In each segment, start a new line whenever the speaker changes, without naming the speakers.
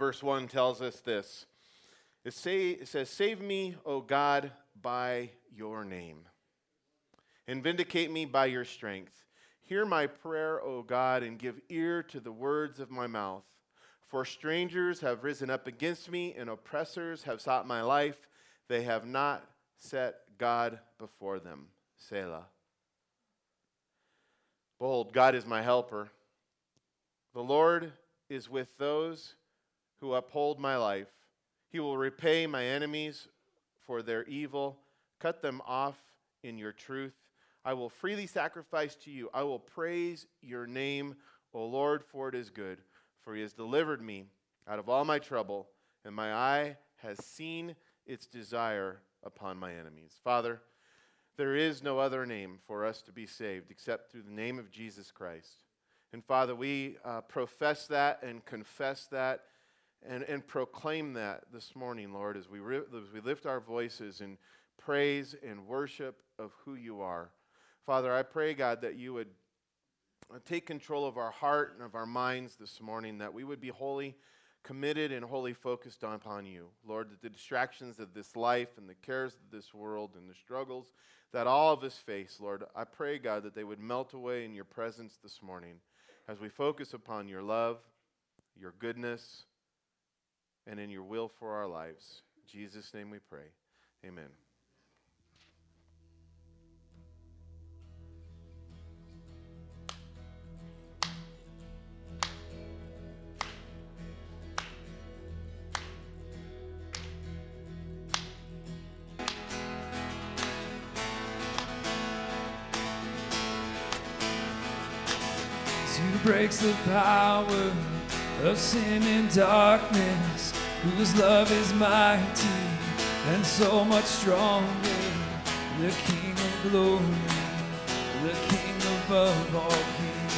verse 1 tells us this it, say, it says, Save me, O God, by your name, and vindicate me by your strength. Hear my prayer, O God, and give ear to the words of my mouth. For strangers have risen up against me, and oppressors have sought my life. They have not set God before them. Selah. Behold, God is my helper. The Lord is with those who uphold my life. He will repay my enemies for their evil, cut them off in your truth. I will freely sacrifice to you. I will praise your name, O Lord, for it is good. For he has delivered me out of all my trouble, and my eye has seen its desire upon my enemies. Father, there is no other name for us to be saved except through the name of Jesus Christ. And Father, we uh, profess that and confess that and, and proclaim that this morning, Lord, as we, as we lift our voices in praise and worship of who you are. Father, I pray, God, that you would take control of our heart and of our minds this morning, that we would be wholly committed and wholly focused upon you. Lord, that the distractions of this life and the cares of this world and the struggles that all of us face, Lord, I pray, God, that they would melt away in your presence this morning as we focus upon your love, your goodness, and in your will for our lives. In Jesus' name we pray. Amen.
Breaks the power of sin and darkness? Whose love is mighty and so much stronger? The King of glory, the King above all kings.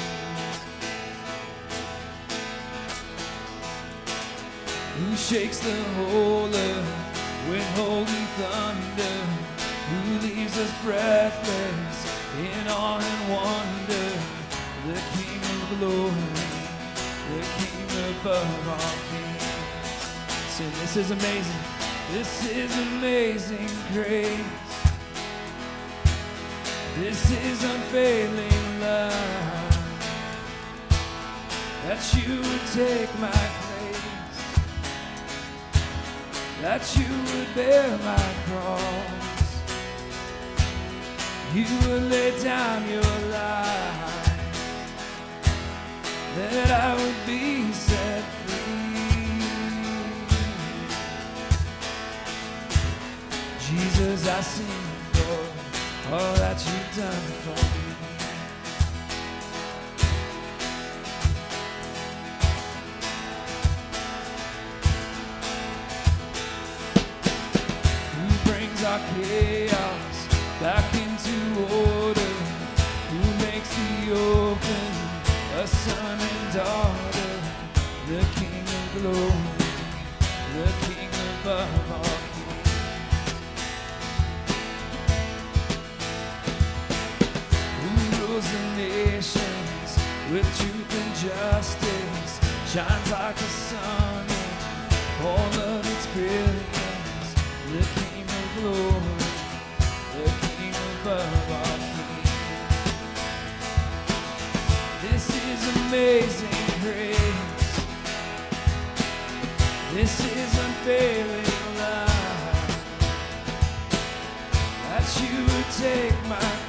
Who shakes the whole earth with holy thunder? Who leaves us breathless in awe and wonder? The King of glory, above all kings. Say, this is amazing. This is amazing grace. This is unfailing love. That you would take my place. That you would bear my cross. You would lay down your life that I would be set Jesus, I sing for all that you've done for me. Who brings our chaos back into order? Who makes the open a son and daughter? The King of glory, with truth and justice? Shines like the sun in all of its brilliance. The King of glory, the King above all kings. This is amazing grace. This is unfailing love. That you would take my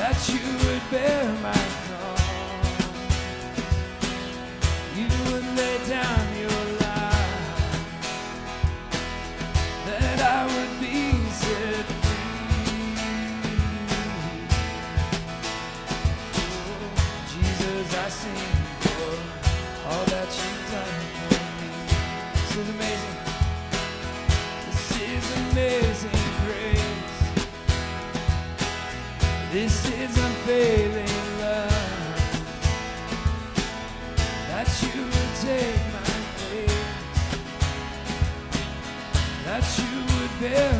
That you would bear my unfailing love. That you would take my place. That you would bear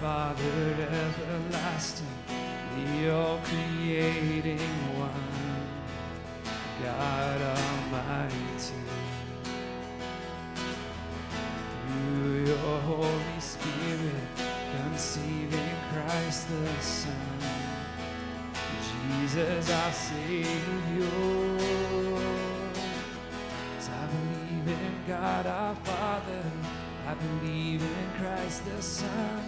Father everlasting, the all creating one, God Almighty. Through your Holy Spirit, conceiving Christ the Son, Jesus our Savior. As I believe in God our Father, I believe in Christ the Son.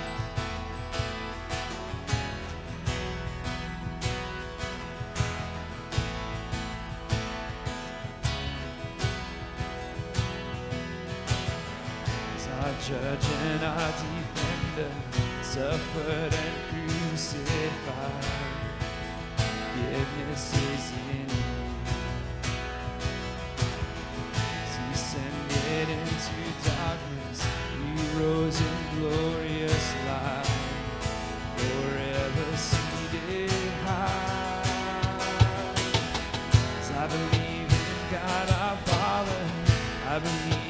Defender suffered and crucified. Forgiveness is in you. Ascended into darkness, he rose in glorious light, forever seated high. I believe in God our Father, I believe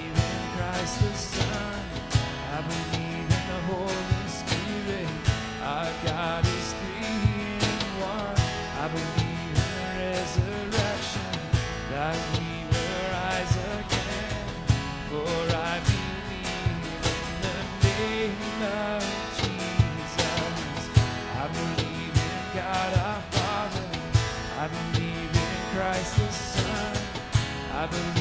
Christ the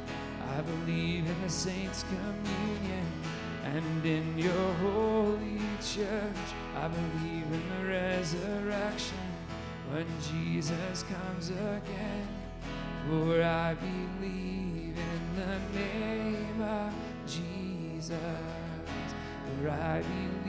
I believe in the saints' communion and in your holy church. I believe in the resurrection when Jesus comes again. For I believe in the name of Jesus. For I believe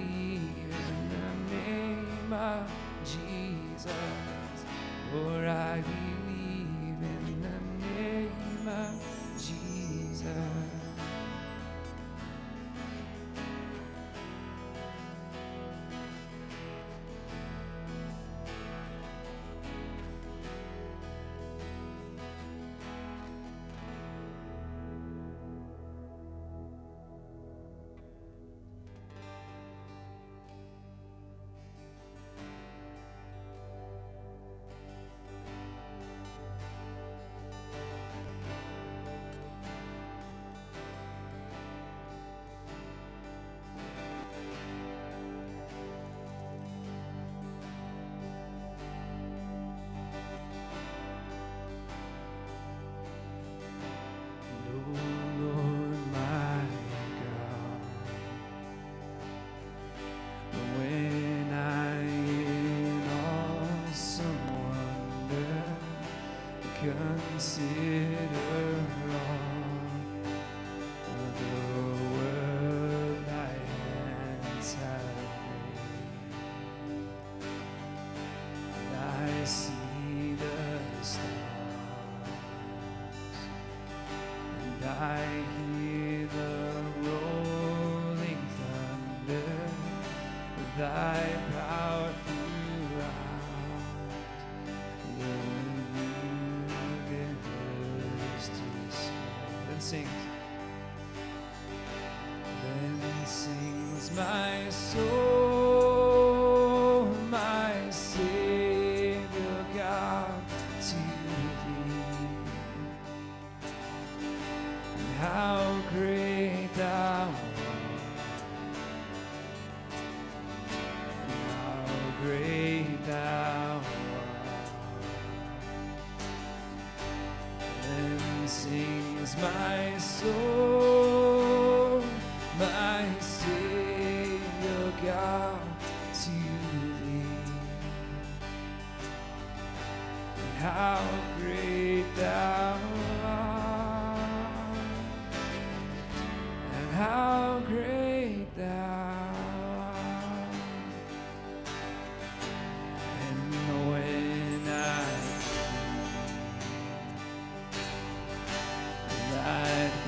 sings.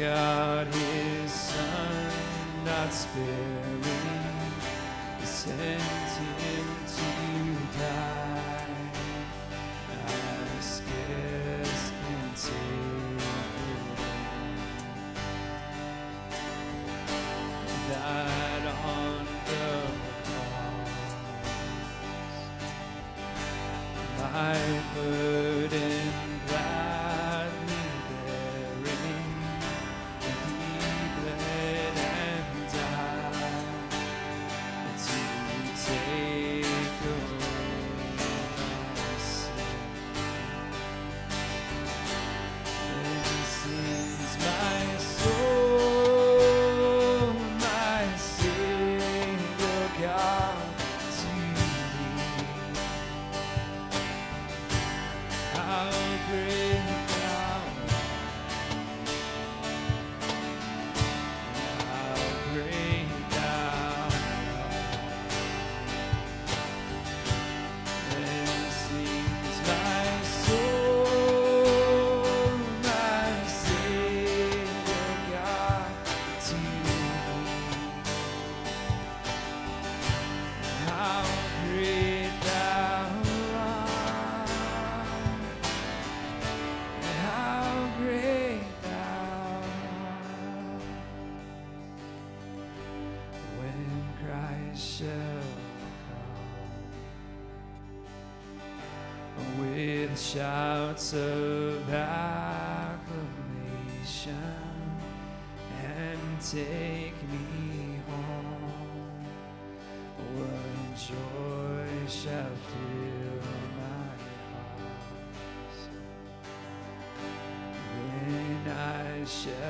God, his son, not spit. shouts of acclamation and take me home. What joy shall fill my heart when I shall.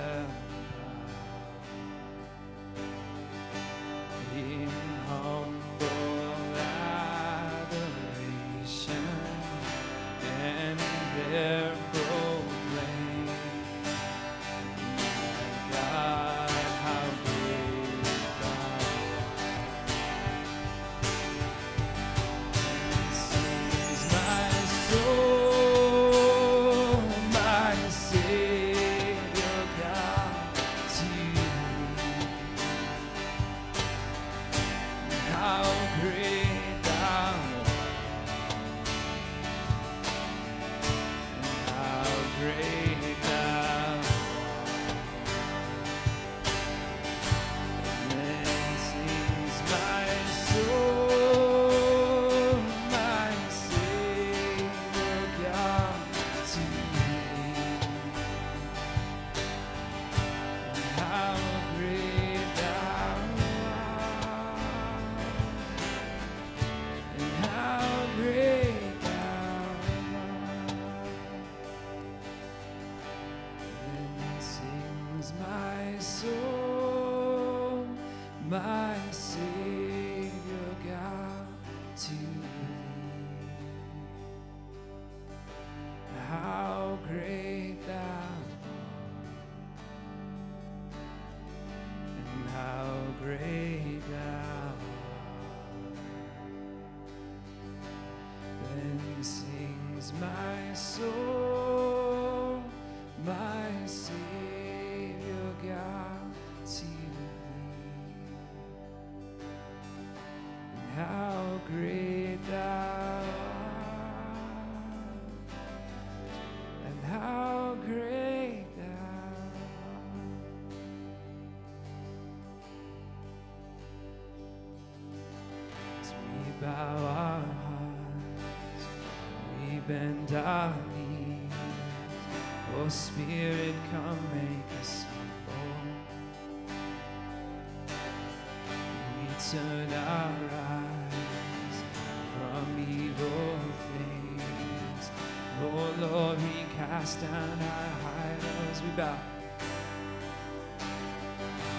our knees. Oh, Spirit, come make us whole. We turn our eyes from evil things. Oh, Lord, we cast down our idols. We bow.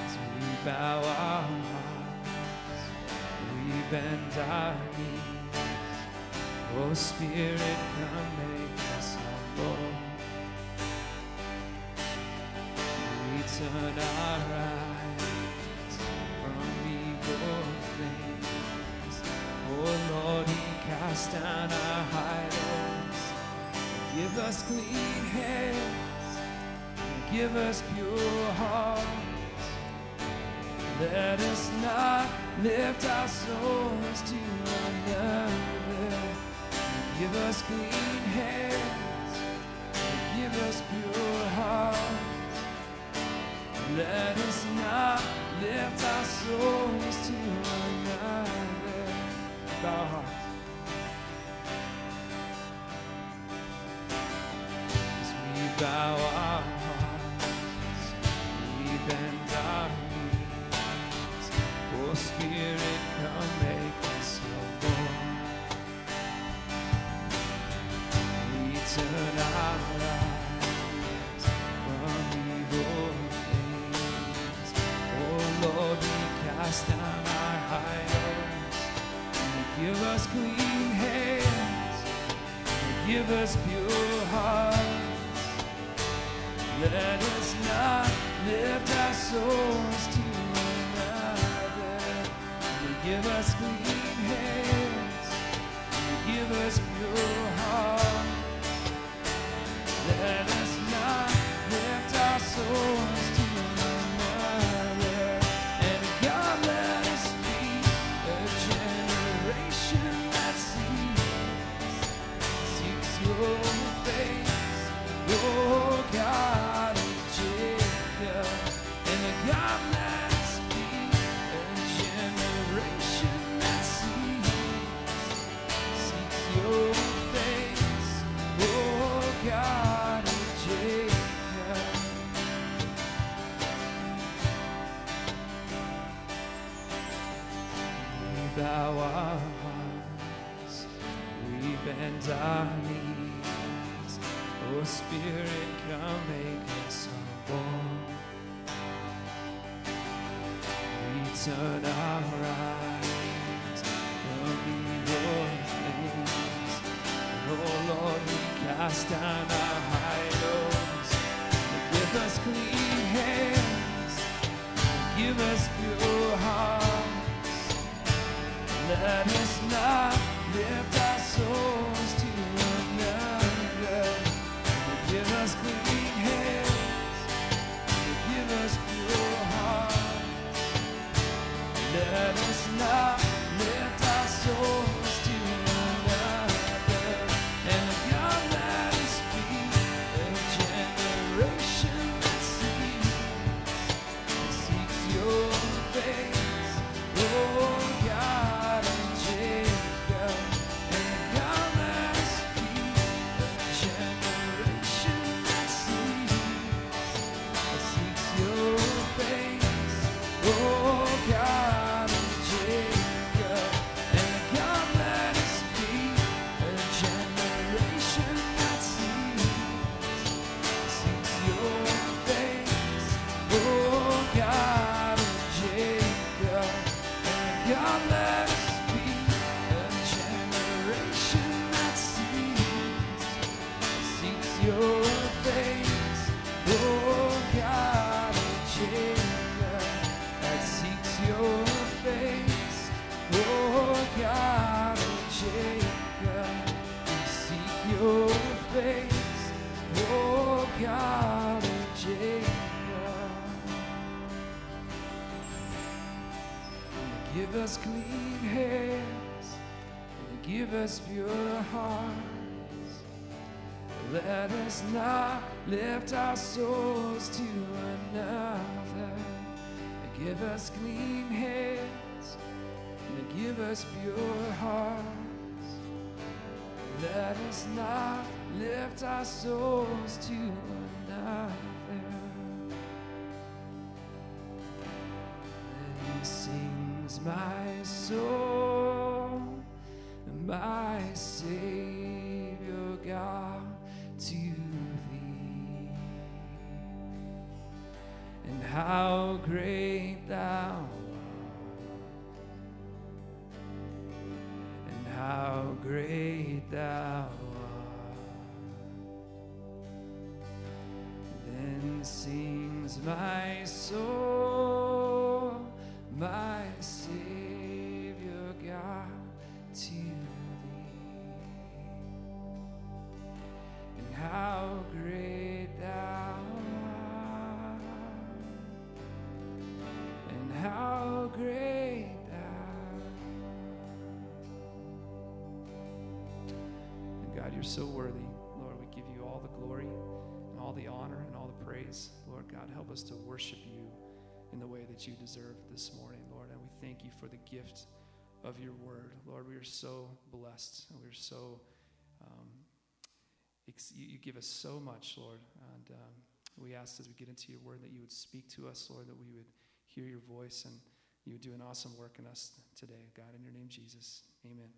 As we bow our hearts, we bend our knees. Oh, Spirit, come make us humble. We turn our eyes from evil things. Oh, Lord, we cast down our idols. Give us clean hands. Give us pure hearts. Let us not lift our souls to another. Give us clean hands. Give us pure hearts. Let us not lift our souls to another. With our hearts. Lord. Give us pure hearts. Let us not lift Lift our souls to another. Give us clean hands and give us pure hearts. Let us not lift our souls to another. And sings my soul, my Savior God to and how great thou art, and how great thou art. Then sings my soul. So worthy. Lord, we give you all the glory and all the honor and all the praise. Lord God, help us to worship you in the way that you deserve this morning, Lord. And we thank you for the gift of your word. Lord, we are so blessed. and We're so, um, ex- you, you give us so much, Lord. And um, we ask as we get into your word that you would speak to us, Lord, that we would hear your voice and you would do an awesome work in us today, God. In your name, Jesus. Amen.